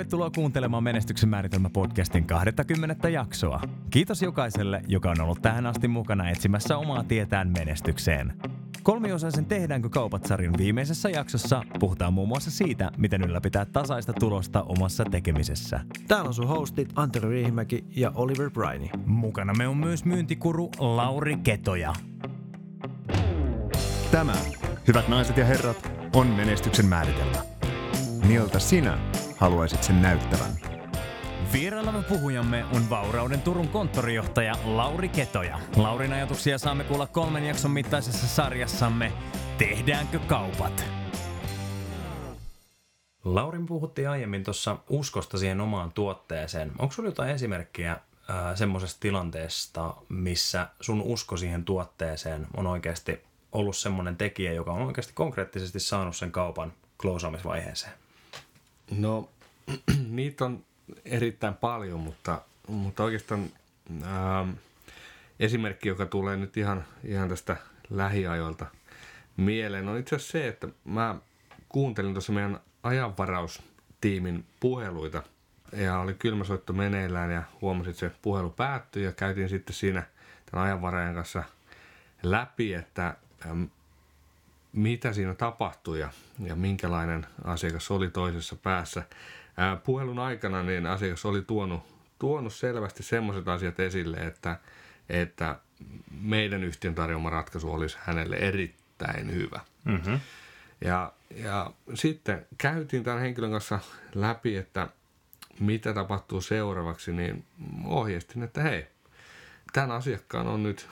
Tervetuloa kuuntelemaan Menestyksen määritelmä podcastin 20. jaksoa. Kiitos jokaiselle, joka on ollut tähän asti mukana etsimässä omaa tietään menestykseen. Kolmiosaisen Tehdäänkö kaupat sarjan viimeisessä jaksossa puhutaan muun muassa siitä, miten ylläpitää tasaista tulosta omassa tekemisessä. Täällä on sun hostit Antero Riihimäki ja Oliver Briney. Mukana me on myös myyntikuru Lauri Ketoja. Tämä, hyvät naiset ja herrat, on menestyksen määritelmä. Miltä sinä haluaisit sen näyttävän? Vieraillamme puhujamme on Vaurauden Turun konttorijohtaja Lauri Ketoja. Laurin ajatuksia saamme kuulla kolmen jakson mittaisessa sarjassamme Tehdäänkö kaupat? Laurin puhuttiin aiemmin tuossa uskosta siihen omaan tuotteeseen. Onko sinulla jotain esimerkkiä semmoisesta tilanteesta, missä sun usko siihen tuotteeseen on oikeasti ollut semmoinen tekijä, joka on oikeasti konkreettisesti saanut sen kaupan klousaamisvaiheeseen? No, niitä on erittäin paljon, mutta, mutta oikeastaan ää, esimerkki, joka tulee nyt ihan, ihan tästä lähiajoilta mieleen, on itse asiassa se, että mä kuuntelin tuossa meidän ajanvaraustiimin puheluita. Ja oli kylmäsoitto meneillään ja huomasin, että se puhelu päättyi ja käytiin sitten siinä tämän ajanvarajan kanssa läpi, että mitä siinä tapahtui ja, ja minkälainen asiakas oli toisessa päässä. Ää, puhelun aikana niin asiakas oli tuonut, tuonut selvästi sellaiset asiat esille, että, että meidän yhtiön tarjoama ratkaisu olisi hänelle erittäin hyvä. Mm-hmm. Ja, ja sitten käytiin tämän henkilön kanssa läpi, että mitä tapahtuu seuraavaksi, niin ohjeistin, että hei, tämän asiakkaan on nyt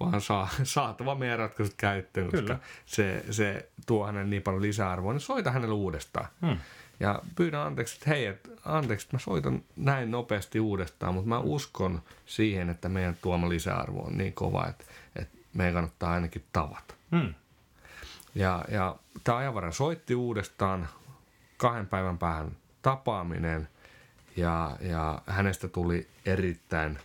vaan saa, saatava meidän ratkaisut käyttöön, Kyllä. koska se, se tuo hänelle niin paljon lisäarvoa, niin soita hänelle uudestaan. Hmm. Ja pyydän anteeksi, että hei, et, anteeksi, että mä soitan näin nopeasti uudestaan, mutta mä uskon siihen, että meidän tuoma lisäarvo on niin kova, että, että meidän kannattaa ainakin tavata. Hmm. Ja, ja tämä ajanvara soitti uudestaan kahden päivän päähän tapaaminen ja, ja hänestä tuli erittäin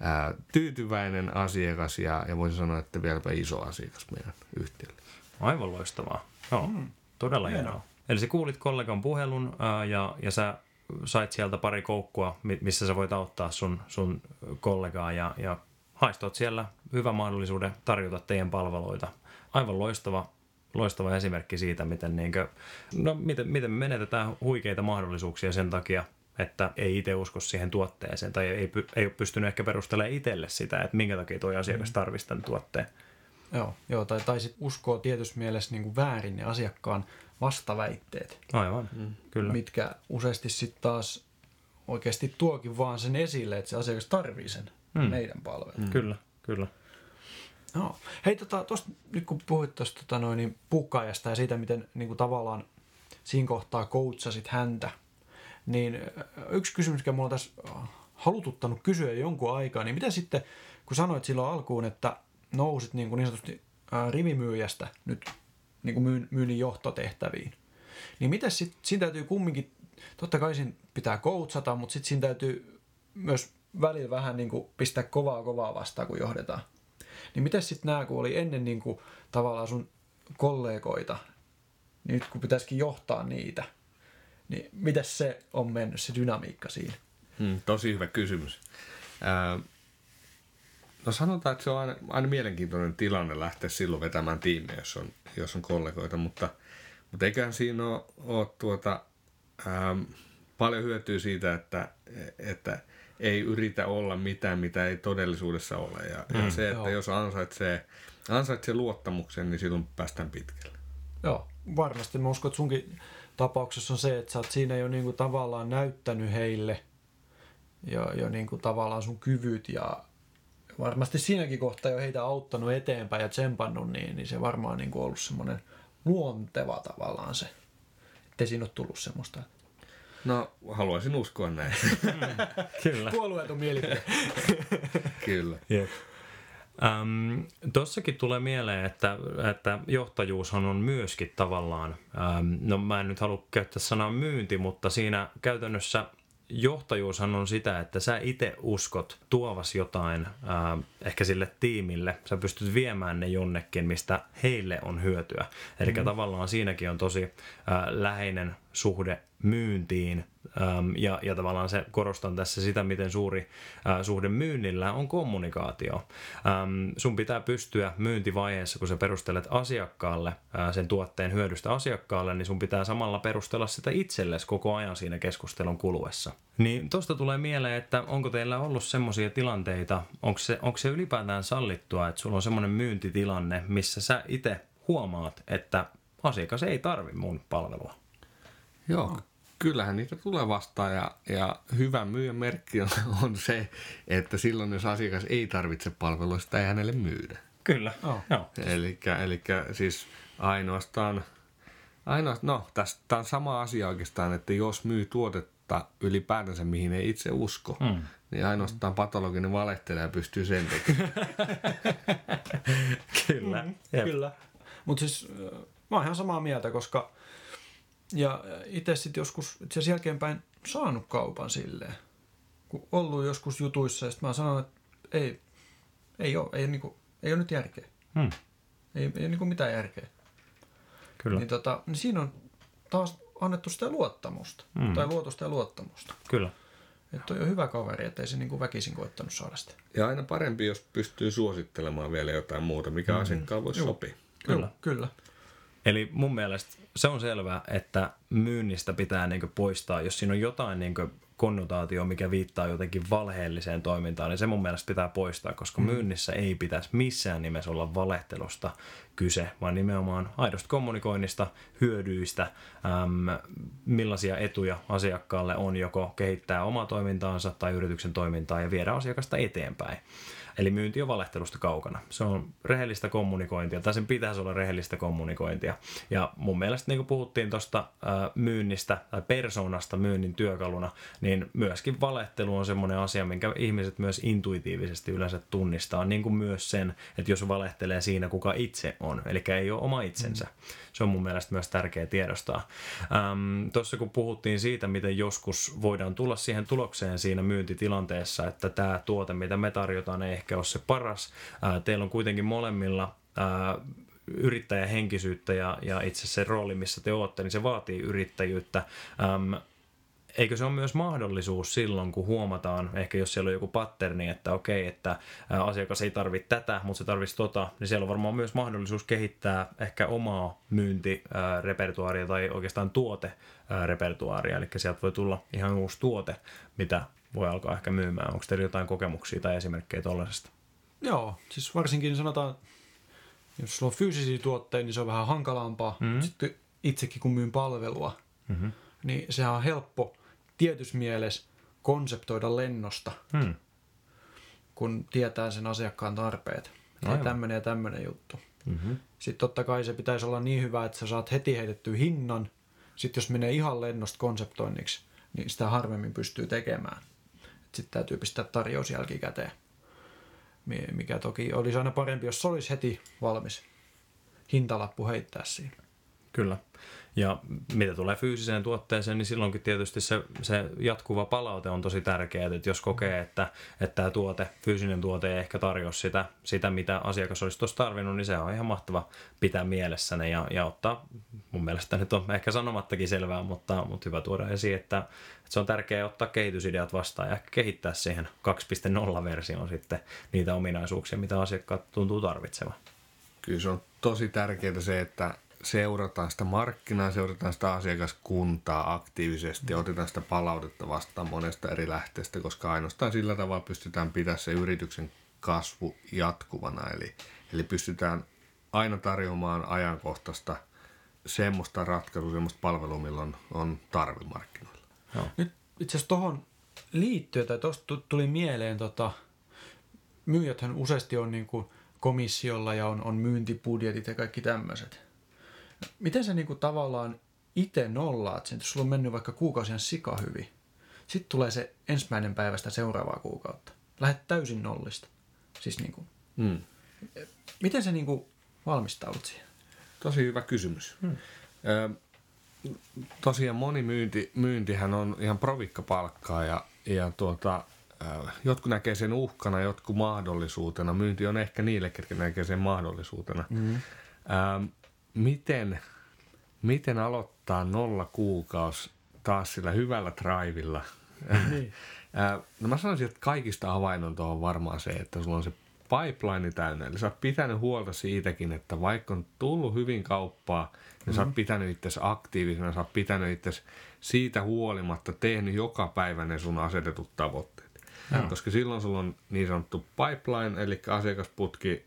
ää, tyytyväinen asiakas ja, ja voisin sanoa, että vieläpä iso asiakas meidän yhtiölle. Aivan loistavaa. Joo, mm. todella hienoa. Eli sä kuulit kollegan puhelun ää, ja, ja sä sait sieltä pari koukkua, missä sä voit auttaa sun, sun kollegaa ja, ja haistot siellä hyvä mahdollisuuden tarjota teidän palveluita. Aivan loistava, loistava esimerkki siitä, miten, niinkö, no, miten, miten me menetetään huikeita mahdollisuuksia sen takia, että ei itse usko siihen tuotteeseen tai ei, ei ole pystynyt ehkä perustelemaan itselle sitä, että minkä takia tuo asiakas mm. tarvitsisi tämän tuotteen. Joo, joo tai, tai sitten uskoo tietyssä mielessä niin kuin väärin ne asiakkaan vastaväitteet. Aivan, mm. kyllä. Mitkä useasti sitten taas oikeasti tuokin vaan sen esille, että se asiakas tarvii sen mm. meidän palvelun. Mm. Kyllä, kyllä. No. Hei, tota, tosta, nyt kun puhuit tuosta tota, noin, niin pukkaajasta ja siitä, miten niin kuin tavallaan siinä kohtaa koutsasit häntä – niin yksi kysymys, mikä mulla on tässä halututtanut kysyä jonkun aikaa, niin mitä sitten, kun sanoit silloin alkuun, että nousit niin, kuin niin sanotusti rivimyyjästä nyt niin kuin myynnin johtotehtäviin, niin miten sitten, siinä täytyy kumminkin, totta kai siinä pitää koutsata, mutta sitten siinä täytyy myös välillä vähän niin kuin pistää kovaa kovaa vastaan, kun johdetaan. Niin miten sitten nämä, kun oli ennen niin kuin, tavallaan sun kollegoita, niin nyt kun pitäisikin johtaa niitä, niin miten se on mennyt, se dynamiikka siinä? Hmm, tosi hyvä kysymys. Ää, no sanotaan, että se on aina, aina mielenkiintoinen tilanne lähteä silloin vetämään tiimiä, jos on, jos on kollegoita, mutta, mutta eiköhän siinä ole, ole tuota, ää, paljon hyötyä siitä, että, että ei yritä olla mitään, mitä ei todellisuudessa ole. Ja, hmm, ja se, että joo. jos ansaitsee, ansaitsee luottamuksen, niin silloin päästään pitkälle. Joo, varmasti. Mä uskon, että sunkin tapauksessa on se, että sä oot siinä jo niinku tavallaan näyttänyt heille jo, jo niinku tavallaan sun kyvyt ja varmasti siinäkin kohtaa jo heitä auttanut eteenpäin ja tsempannut, niin, niin se varmaan niinku ollut semmoinen luonteva tavallaan se, ettei siinä ole tullut semmoista. No, haluaisin uskoa näin. Kyllä. Puolueeton mielipide. Kyllä. Yep. Ähm, Tossakin tulee mieleen, että, että johtajuushan on myöskin tavallaan, ähm, no mä en nyt halua käyttää sanaa myynti, mutta siinä käytännössä johtajuushan on sitä, että sä itse uskot tuovas jotain äh, ehkä sille tiimille. Sä pystyt viemään ne jonnekin, mistä heille on hyötyä. Eli mm. tavallaan siinäkin on tosi äh, läheinen suhde myyntiin ja, ja tavallaan se korostan tässä sitä, miten suuri suhde myynnillä on kommunikaatio. Sun pitää pystyä myyntivaiheessa, kun sä perustelet asiakkaalle sen tuotteen hyödystä asiakkaalle, niin sun pitää samalla perustella sitä itsellesi koko ajan siinä keskustelun kuluessa. Niin tosta tulee mieleen, että onko teillä ollut semmoisia tilanteita, onko se, onko se ylipäätään sallittua, että sulla on semmoinen myyntitilanne, missä sä itse huomaat, että asiakas ei tarvi mun palvelua. Joo, kyllähän niitä tulee vastaan ja, ja hyvä myyjän merkki on, on se, että silloin jos asiakas ei tarvitse palvelua, sitä ei hänelle myydä. Kyllä, Oh. joo. Eli, siis ainoastaan, ainoastaan, no tästä on sama asia oikeastaan, että jos myy tuotetta ylipäätänsä, mihin ei itse usko, mm. niin ainoastaan patologinen valehtelija pystyy sen tekemään. Kyllä. Jep. Kyllä. Mutta siis äh, mä oon ihan samaa mieltä, koska ja itse sitten joskus itse asiassa jälkeenpäin saanut kaupan silleen, kun ollut joskus jutuissa ja sitten mä sanon, että ei, ei ole, ei, niinku, ei ole nyt järkeä. Hmm. Ei, ei ole niinku mitään järkeä. Kyllä, Niin, tota, niin siinä on taas annettu sitä luottamusta. Mm. Tai luotu sitä luottamusta. kyllä. Että on jo hyvä kaveri, ettei se niinku väkisin koettanut saada sitä. Ja aina parempi, jos pystyy suosittelemaan vielä jotain muuta, mikä mm. asiakkaalle voisi sopia. Kyllä. Kyllä. Eli mun mielestä se on selvää, että myynnistä pitää niin poistaa, jos siinä on jotain niin konnotaatio, mikä viittaa jotenkin valheelliseen toimintaan, niin se mun mielestä pitää poistaa, koska mm. myynnissä ei pitäisi missään nimessä olla valehtelusta kyse, vaan nimenomaan aidosta kommunikoinnista, hyödyistä, äm, millaisia etuja asiakkaalle on joko kehittää omaa toimintaansa tai yrityksen toimintaa ja viedä asiakasta eteenpäin. Eli myynti on valehtelusta kaukana. Se on rehellistä kommunikointia, tai sen pitäisi olla rehellistä kommunikointia. Ja mun mielestä, niin kuin puhuttiin tuosta myynnistä tai persoonasta myynnin työkaluna, niin myöskin valehtelu on semmoinen asia, minkä ihmiset myös intuitiivisesti yleensä tunnistaa, niin kuin myös sen, että jos valehtelee siinä, kuka itse on, eli ei ole oma itsensä. Se on mun mielestä myös tärkeä tiedostaa. Ähm, Tuossa kun puhuttiin siitä, miten joskus voidaan tulla siihen tulokseen siinä myyntitilanteessa, että tämä tuote, mitä me tarjotaan, ei ehkä ole se paras. Teillä on kuitenkin molemmilla äh, yrittäjähenkisyyttä ja, ja itse se rooli, missä te olette, niin se vaatii yrittäjyyttä. Eikö se ole myös mahdollisuus silloin, kun huomataan, ehkä jos siellä on joku patterni, että okei, että asiakas ei tarvitse tätä, mutta se tarvitsisi tota, niin siellä on varmaan myös mahdollisuus kehittää ehkä omaa myyntirepertuaaria tai oikeastaan tuoterepertuaaria, eli sieltä voi tulla ihan uusi tuote, mitä voi alkaa ehkä myymään. Onko teillä jotain kokemuksia tai esimerkkejä tuollaisesta? Joo, siis varsinkin sanotaan, jos sulla on fyysisiä tuotteita, niin se on vähän hankalampaa. Mm-hmm. Sitten itsekin kun myyn palvelua, mm-hmm. niin sehän on helppo tietyssä mielessä konseptoida lennosta, mm. kun tietää sen asiakkaan tarpeet. Ja tämmöinen ja tämmöinen juttu. Mm-hmm. Sitten totta kai se pitäisi olla niin hyvä, että sä saat heti heitettyä hinnan. Sitten jos menee ihan lennosta konseptoinniksi, niin sitä harvemmin pystyy tekemään. Sitten täytyy pistää tarjous jälkikäteen mikä toki olisi aina parempi, jos se olisi heti valmis hintalappu heittää siinä. Kyllä. Ja mitä tulee fyysiseen tuotteeseen, niin silloinkin tietysti se, se jatkuva palaute on tosi tärkeää, että jos kokee, että, että tämä tuote, fyysinen tuote ei ehkä tarjoa sitä, sitä mitä asiakas olisi tuossa tarvinnut, niin se on ihan mahtava pitää mielessäne ja, ja ottaa, mun mielestä nyt on ehkä sanomattakin selvää, mutta, mutta hyvä tuoda esiin, että, että se on tärkeää ottaa kehitysideat vastaan ja ehkä kehittää siihen 2.0-versioon sitten niitä ominaisuuksia, mitä asiakkaat tuntuu tarvitsevan. Kyllä se on tosi tärkeää se, että seurataan sitä markkinaa, seurataan sitä asiakaskuntaa aktiivisesti ja otetaan sitä palautetta vastaan monesta eri lähteestä, koska ainoastaan sillä tavalla pystytään pitämään se yrityksen kasvu jatkuvana. Eli, eli pystytään aina tarjoamaan ajankohtaista semmoista ratkaisua, semmoista palvelua, milloin on tarve markkinoilla. Joo. Nyt itse asiassa tuohon liittyen, tai tuosta tuli mieleen, tota, myyjäthän useasti on niin kuin komissiolla ja on, on myyntibudjetit ja kaikki tämmöiset. Miten sä niinku tavallaan itse nollaat sen, jos sulla on mennyt vaikka kuukausien sika hyvin. Sitten tulee se ensimmäinen päivästä seuraavaa kuukautta. Lähet täysin nollista. Siis niinku, mm. Miten sä niinku valmistaudut siihen? Tosi hyvä kysymys. Hmm. Ö, tosiaan moni myynti, myyntihän on ihan provikkapalkkaa ja, ja tuota, jotkut näkee sen uhkana, jotkut mahdollisuutena. Myynti on ehkä niille, ketkä näkee sen mahdollisuutena. Mm miten, miten aloittaa nolla kuukaus taas sillä hyvällä drivilla. Niin. No mä sanoisin, että kaikista avainonta on varmaan se, että sulla on se pipeline täynnä. Eli sä oot pitänyt huolta siitäkin, että vaikka on tullut hyvin kauppaa, niin mm-hmm. sä oot pitänyt itsesi aktiivisena, sä oot pitänyt itsesi siitä huolimatta tehnyt joka päivä ne sun asetetut tavoitteet. Mm. Koska silloin sulla on niin sanottu pipeline, eli asiakasputki,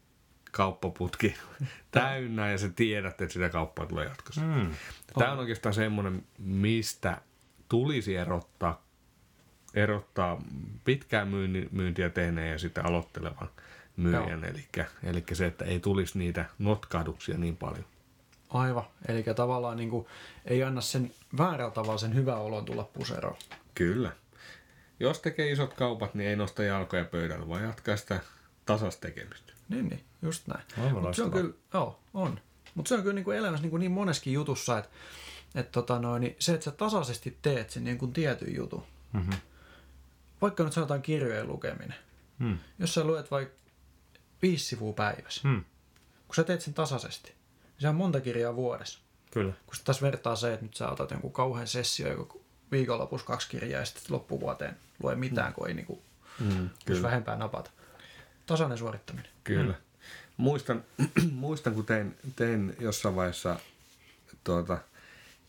kauppaputki täynnä ja sä tiedät, että sitä kauppaa tulee jatkossa. Mm. Tämä on oikeastaan semmoinen, mistä tulisi erottaa erottaa pitkään myyntiä tehneen ja sitten aloittelevan myyjän. Eli, eli se, että ei tulisi niitä notkahduksia niin paljon. Aivan. Eli tavallaan niin kuin, ei anna sen väärällä tavalla sen hyvä olon tulla puseroon. Kyllä. Jos tekee isot kaupat, niin ei nosta jalkoja pöydällä, vaan jatkaa sitä tasasta tekemistä. Niin, niin. Just näin. Mut se on kyllä, joo, on. Mutta se on kyllä niin kuin elämässä niin, kuin niin moneskin jutussa, että, että tota noin, niin se, että sä tasaisesti teet sen niin kuin tietyn jutun. Mm-hmm vaikka nyt sanotaan kirjojen lukeminen. Hmm. Jos sä luet vaikka viisi sivua päivässä, hmm. kun sä teet sen tasaisesti, niin se on monta kirjaa vuodessa. Kyllä. Kun sä taas vertaa se, että nyt sä otat jonkun kauhean sessio, joka viikonlopussa kaksi kirjaa ja sitten loppuvuoteen lue mitään, hmm. kun ei niinku, kyllä. vähempää napata. Tasainen suorittaminen. Kyllä. Hmm. Muistan, muistan, kun tein, tein jossain vaiheessa tuota,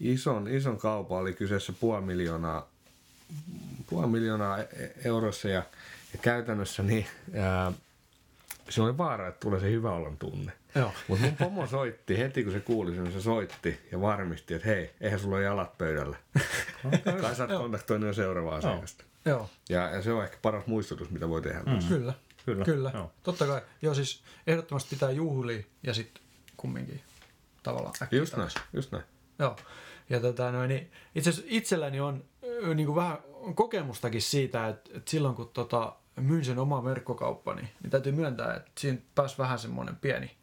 ison, ison kaupan, oli kyseessä puoli miljoonaa puoli miljoonaa e- e- eurossa ja, ja käytännössä niin ää, se oli vaara, että tulee se hyvä olon tunne. Mutta mun pomo soitti, heti kun se kuuli sen, se soitti ja varmisti, että hei, eihän sulla ole jalat pöydällä. Kai sä oot kontaktoinut jo seuraavaa asiakasta. Joo. Ja, ja se on ehkä paras muistutus, mitä voi tehdä. Mm. Kyllä. Kyllä. Kyllä. Joo. Totta kai. Joo, siis ehdottomasti pitää juhlia ja sitten kumminkin tavallaan äkkiä Just näin, just näin. Joo. Ja tota, noin, niin itse itselläni on niin kuin vähän kokemustakin siitä, että, että silloin kun tota, myin sen oman verkkokauppani, niin täytyy myöntää, että siinä pääsi vähän semmoinen pieni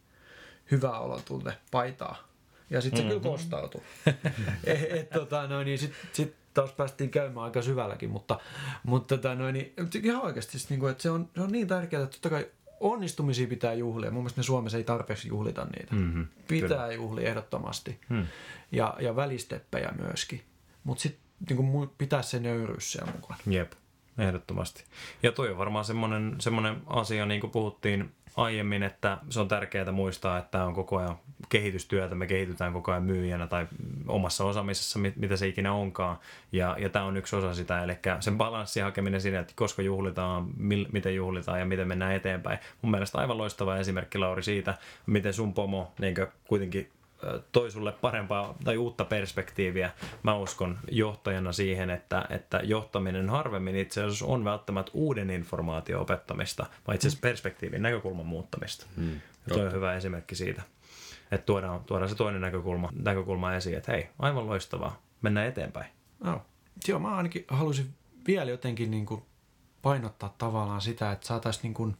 hyvä olo tunne paitaa. Ja sitten se mm-hmm. kyllä kostautui. et, et, tota, noin, niin sitten sit taas päästiin käymään aika syvälläkin, mutta, mutta tota, noin, niin, ihan oikeasti niin kuin, että se, on, se on niin tärkeää, että totta kai onnistumisia pitää juhlia. Mun mielestä me Suomessa ei tarpeeksi juhlita niitä. Mm-hmm. Pitää Kyllä. juhlia ehdottomasti. Mm. Ja, ja välisteppejä myöskin. Mutta sitten niin pitää se nöyryys siellä mukaan. Jep, ehdottomasti. Ja toi on varmaan semmoinen, semmoinen asia, niin kuin puhuttiin aiemmin, että se on tärkeää muistaa, että on koko ajan kehitystyötä, me kehitytään koko ajan myyjänä tai omassa osaamisessa, mitä se ikinä onkaan. Ja, ja tämä on yksi osa sitä, eli sen balanssin hakeminen siinä, että koska juhlitaan, mil, miten juhlitaan ja miten mennään eteenpäin. Mun mielestä aivan loistava esimerkki, Lauri, siitä, miten sun pomo niin kuitenkin toi sulle parempaa tai uutta perspektiiviä, mä uskon, johtajana siihen, että, että johtaminen harvemmin itse asiassa on välttämättä uuden informaation opettamista, vaan itse asiassa perspektiivin näkökulman muuttamista. Hmm, ja toi on hyvä esimerkki siitä, että tuodaan, tuodaan se toinen näkökulma, näkökulma esiin, että hei, aivan loistavaa, mennään eteenpäin. No. Joo, mä ainakin halusin vielä jotenkin niin kuin painottaa tavallaan sitä, että saataisiin niin kuin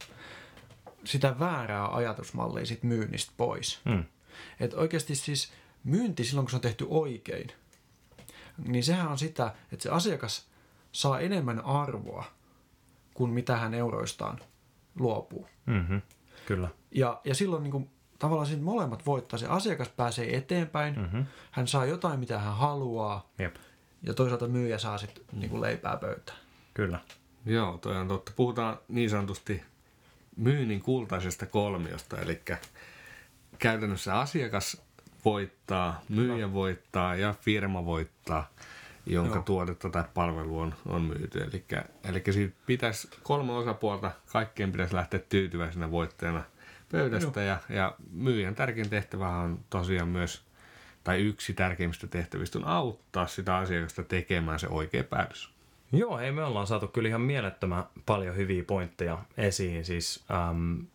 sitä väärää ajatusmallia sit myynnistä pois. Hmm että oikeasti siis myynti silloin, kun se on tehty oikein, niin sehän on sitä, että se asiakas saa enemmän arvoa kuin mitä hän euroistaan luopuu. Mm-hmm. Kyllä. Ja, ja silloin niin kuin, tavallaan siinä molemmat voittaa. Se asiakas pääsee eteenpäin, mm-hmm. hän saa jotain, mitä hän haluaa, Jep. ja toisaalta myyjä saa sitten niin kuin leipää pöytään. Kyllä. Joo, toi on totta. Puhutaan niin sanotusti myynnin kultaisesta kolmiosta, eli käytännössä asiakas voittaa, myyjä voittaa ja firma voittaa, jonka Joo. tuotetta tai palvelu on, on myyty. Eli, eli siitä pitäisi kolme osapuolta, kaikkien pitäisi lähteä tyytyväisenä voittajana pöydästä ja, ja myyjän tärkein tehtävä on tosiaan myös, tai yksi tärkeimmistä tehtävistä on auttaa sitä asiakasta tekemään se oikea päätös. Joo, hei me ollaan saatu kyllä ihan mielettömän paljon hyviä pointteja esiin. Siis äm,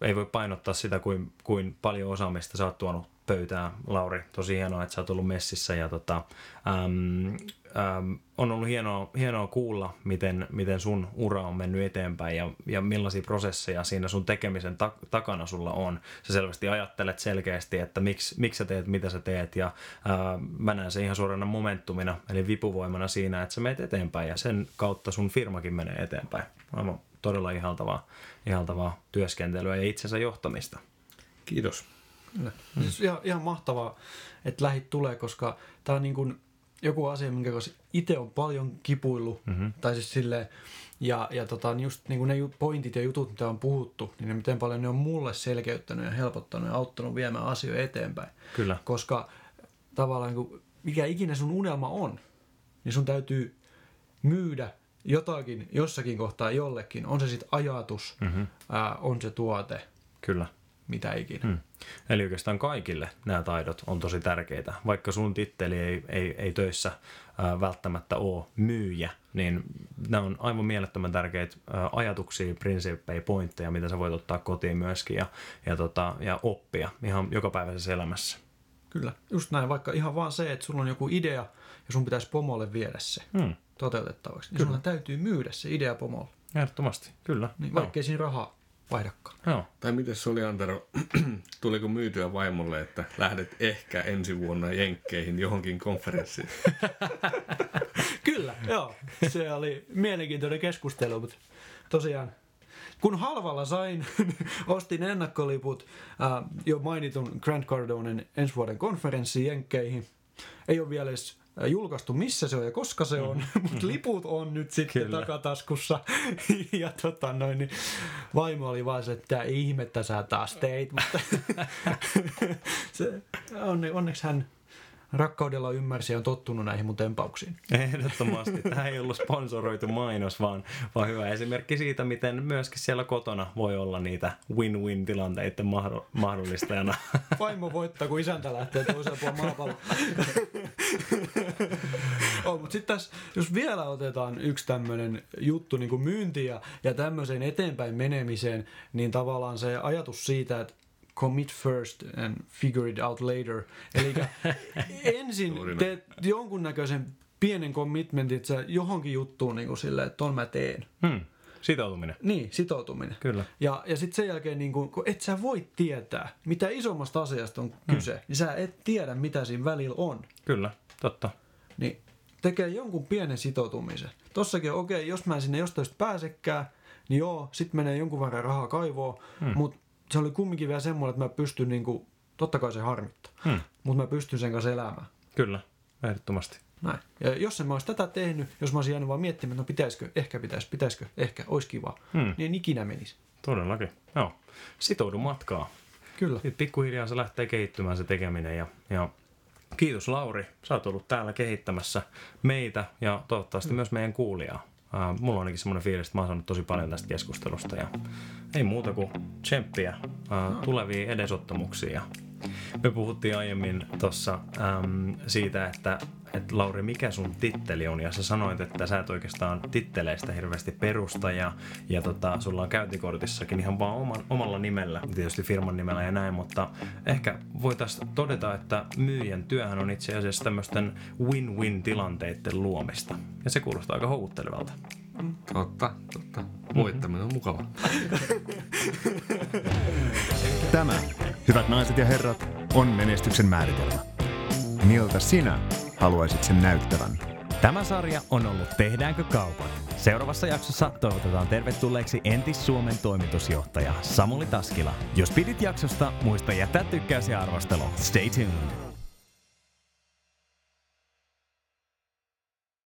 ei voi painottaa sitä, kuin, kuin paljon osaamista sä oot tuonut pöytään, Lauri. Tosi hienoa, että sä oot ollut messissä ja tota, äm, on ollut hienoa, hienoa kuulla, miten, miten sun ura on mennyt eteenpäin ja, ja millaisia prosesseja siinä sun tekemisen ta- takana sulla on. Sä selvästi ajattelet selkeästi, että miksi, miksi sä teet, mitä sä teet ja ää, mä näen se ihan suorana momentumina, eli vipuvoimana siinä, että sä meet eteenpäin ja sen kautta sun firmakin menee eteenpäin. Aivan todella ihaltavaa, ihaltavaa työskentelyä ja itsensä johtamista. Kiitos. Mm. Siis ihan, ihan mahtavaa, että lähit tulee, koska tämä on niin kuin joku asia, minkä kanssa itse on paljon kipuillut, Mhm. mm-hmm. tai siis silleen, ja, ja tota, niin just niin kuin ne pointit ja jutut, mitä on puhuttu, niin ne miten paljon ne on mulle selkeyttänyt ja helpottanut ja auttanut viemään asioita eteenpäin. Kyllä. Koska tavallaan niin kuin, mikä ikinä sun unelma on, niin sun täytyy myydä jotakin jossakin kohtaa jollekin. On se sitten ajatus, Mhm. mm-hmm. ää, on se tuote, Kyllä. Mitä ikinä. Hmm. Eli oikeastaan kaikille nämä taidot on tosi tärkeitä. Vaikka sun titteli ei, ei, ei töissä ää, välttämättä ole myyjä, niin nämä on aivan mielettömän tärkeitä ää, ajatuksia, prinsiippejä, pointteja, mitä sä voit ottaa kotiin myöskin ja, ja, tota, ja oppia ihan jokapäiväisessä elämässä. Kyllä, just näin. Vaikka ihan vaan se, että sulla on joku idea ja sun pitäisi pomolle viedä se Hmm. toteutettavaksi, niin sulla täytyy myydä se idea pomolle. Ehdottomasti, kyllä. Niin, vaikkei siinä rahaa vaihdakaan. Joo. Tai miten se oli Antero, tuliko myytyä vaimolle, että lähdet ehkä ensi vuonna Jenkkeihin johonkin konferenssiin? Kyllä, joo. Se oli mielenkiintoinen keskustelu, mutta tosiaan kun halvalla sain, ostin ennakkoliput äh, jo mainitun Grant Cardonen ensi vuoden konferenssiin Jenkkeihin. Ei ole vielä edes julkaistu, missä se on ja koska se on, mutta liput on nyt sitten Kyllä. takataskussa. ja tota noin, niin vaimo oli vaan se, että "Tää ihmettä sä taas teit, mutta se, onne, onneksi hän rakkaudella ymmärsi ja on tottunut näihin mun tempauksiin. Ehdottomasti. Tämä ei ollut sponsoroitu mainos, vaan, vaan hyvä esimerkki siitä, miten myöskin siellä kotona voi olla niitä win-win-tilanteiden mahdo- mahdollistajana. Vaimo voittaa, kun isäntä lähtee toiseen puolella maapalloa. oh, mutta sitten tässä, jos vielä otetaan yksi tämmöinen juttu niin kuin myynti ja, ja tämmöiseen eteenpäin menemiseen, niin tavallaan se ajatus siitä, että commit first and figure it out later. Eli ensin teet jonkunnäköisen pienen commitmentin, että sä johonkin juttuun niin kuin silleen, että ton mä teen. Hmm. Sitoutuminen. Niin, sitoutuminen. Kyllä. Ja, ja sitten sen jälkeen, niin kun, kun et sä voi tietää, mitä isommasta asiasta on kyse, mm. niin sä et tiedä, mitä siinä välillä on. Kyllä, totta. Niin tekee jonkun pienen sitoutumisen. Tossakin okei, jos mä en sinne jostain pääsekään, niin joo, sit menee jonkun verran rahaa kaivoon, mm. mutta se oli kumminkin vielä semmoinen, että mä pystyn, niin kuin, totta kai se harmittaa, Hmm. mutta mä pystyn sen kanssa elämään. Kyllä, ehdottomasti. Näin. Ja jos en mä olisi tätä tehnyt, jos mä olisin jäänyt vaan miettimään, että no pitäisikö, ehkä pitäisi, pitäisikö, ehkä, olisi kiva, Hmm. niin en ikinä menisi. Todellakin. Joo. Sitoudu matkaa. Kyllä. Sitten pikkuhiljaa se lähtee kehittymään se tekeminen ja, ja kiitos Lauri, sä oot ollut täällä kehittämässä meitä ja toivottavasti myös meidän kuulijaa. Ää, mulla on ainakin semmoinen fiilis, että mä oon saanut tosi paljon tästä keskustelusta ja ei muuta kuin tsemppiä ää, tuleviin edesottamuksia. Me puhuttiin aiemmin tuossa siitä, että, että Lauri, mikä sun titteli on? Ja sä sanoit, että sä et oikeastaan titteleistä hirveästi perusta ja, ja tota, sulla on käyntikortissakin ihan vaan oman, omalla nimellä, tietysti firman nimellä ja näin, mutta ehkä voitaisiin todeta, että myyjän työhän on itse asiassa tämmöisten win-win-tilanteiden luomista. Ja se kuulostaa aika houkuttelevalta. Totta, totta. Voittaminen on mukava. Tämä, hyvät naiset ja herrat, on menestyksen määritelmä. Miltä sinä haluaisit sen näyttävän? Tämä sarja on ollut Tehdäänkö kaupat? Seuraavassa jaksossa toivotetaan tervetulleeksi entis Suomen toimitusjohtaja Samuli Taskila. Jos pidit jaksosta, muista jättää tykkäys ja arvostelu. Stay tuned!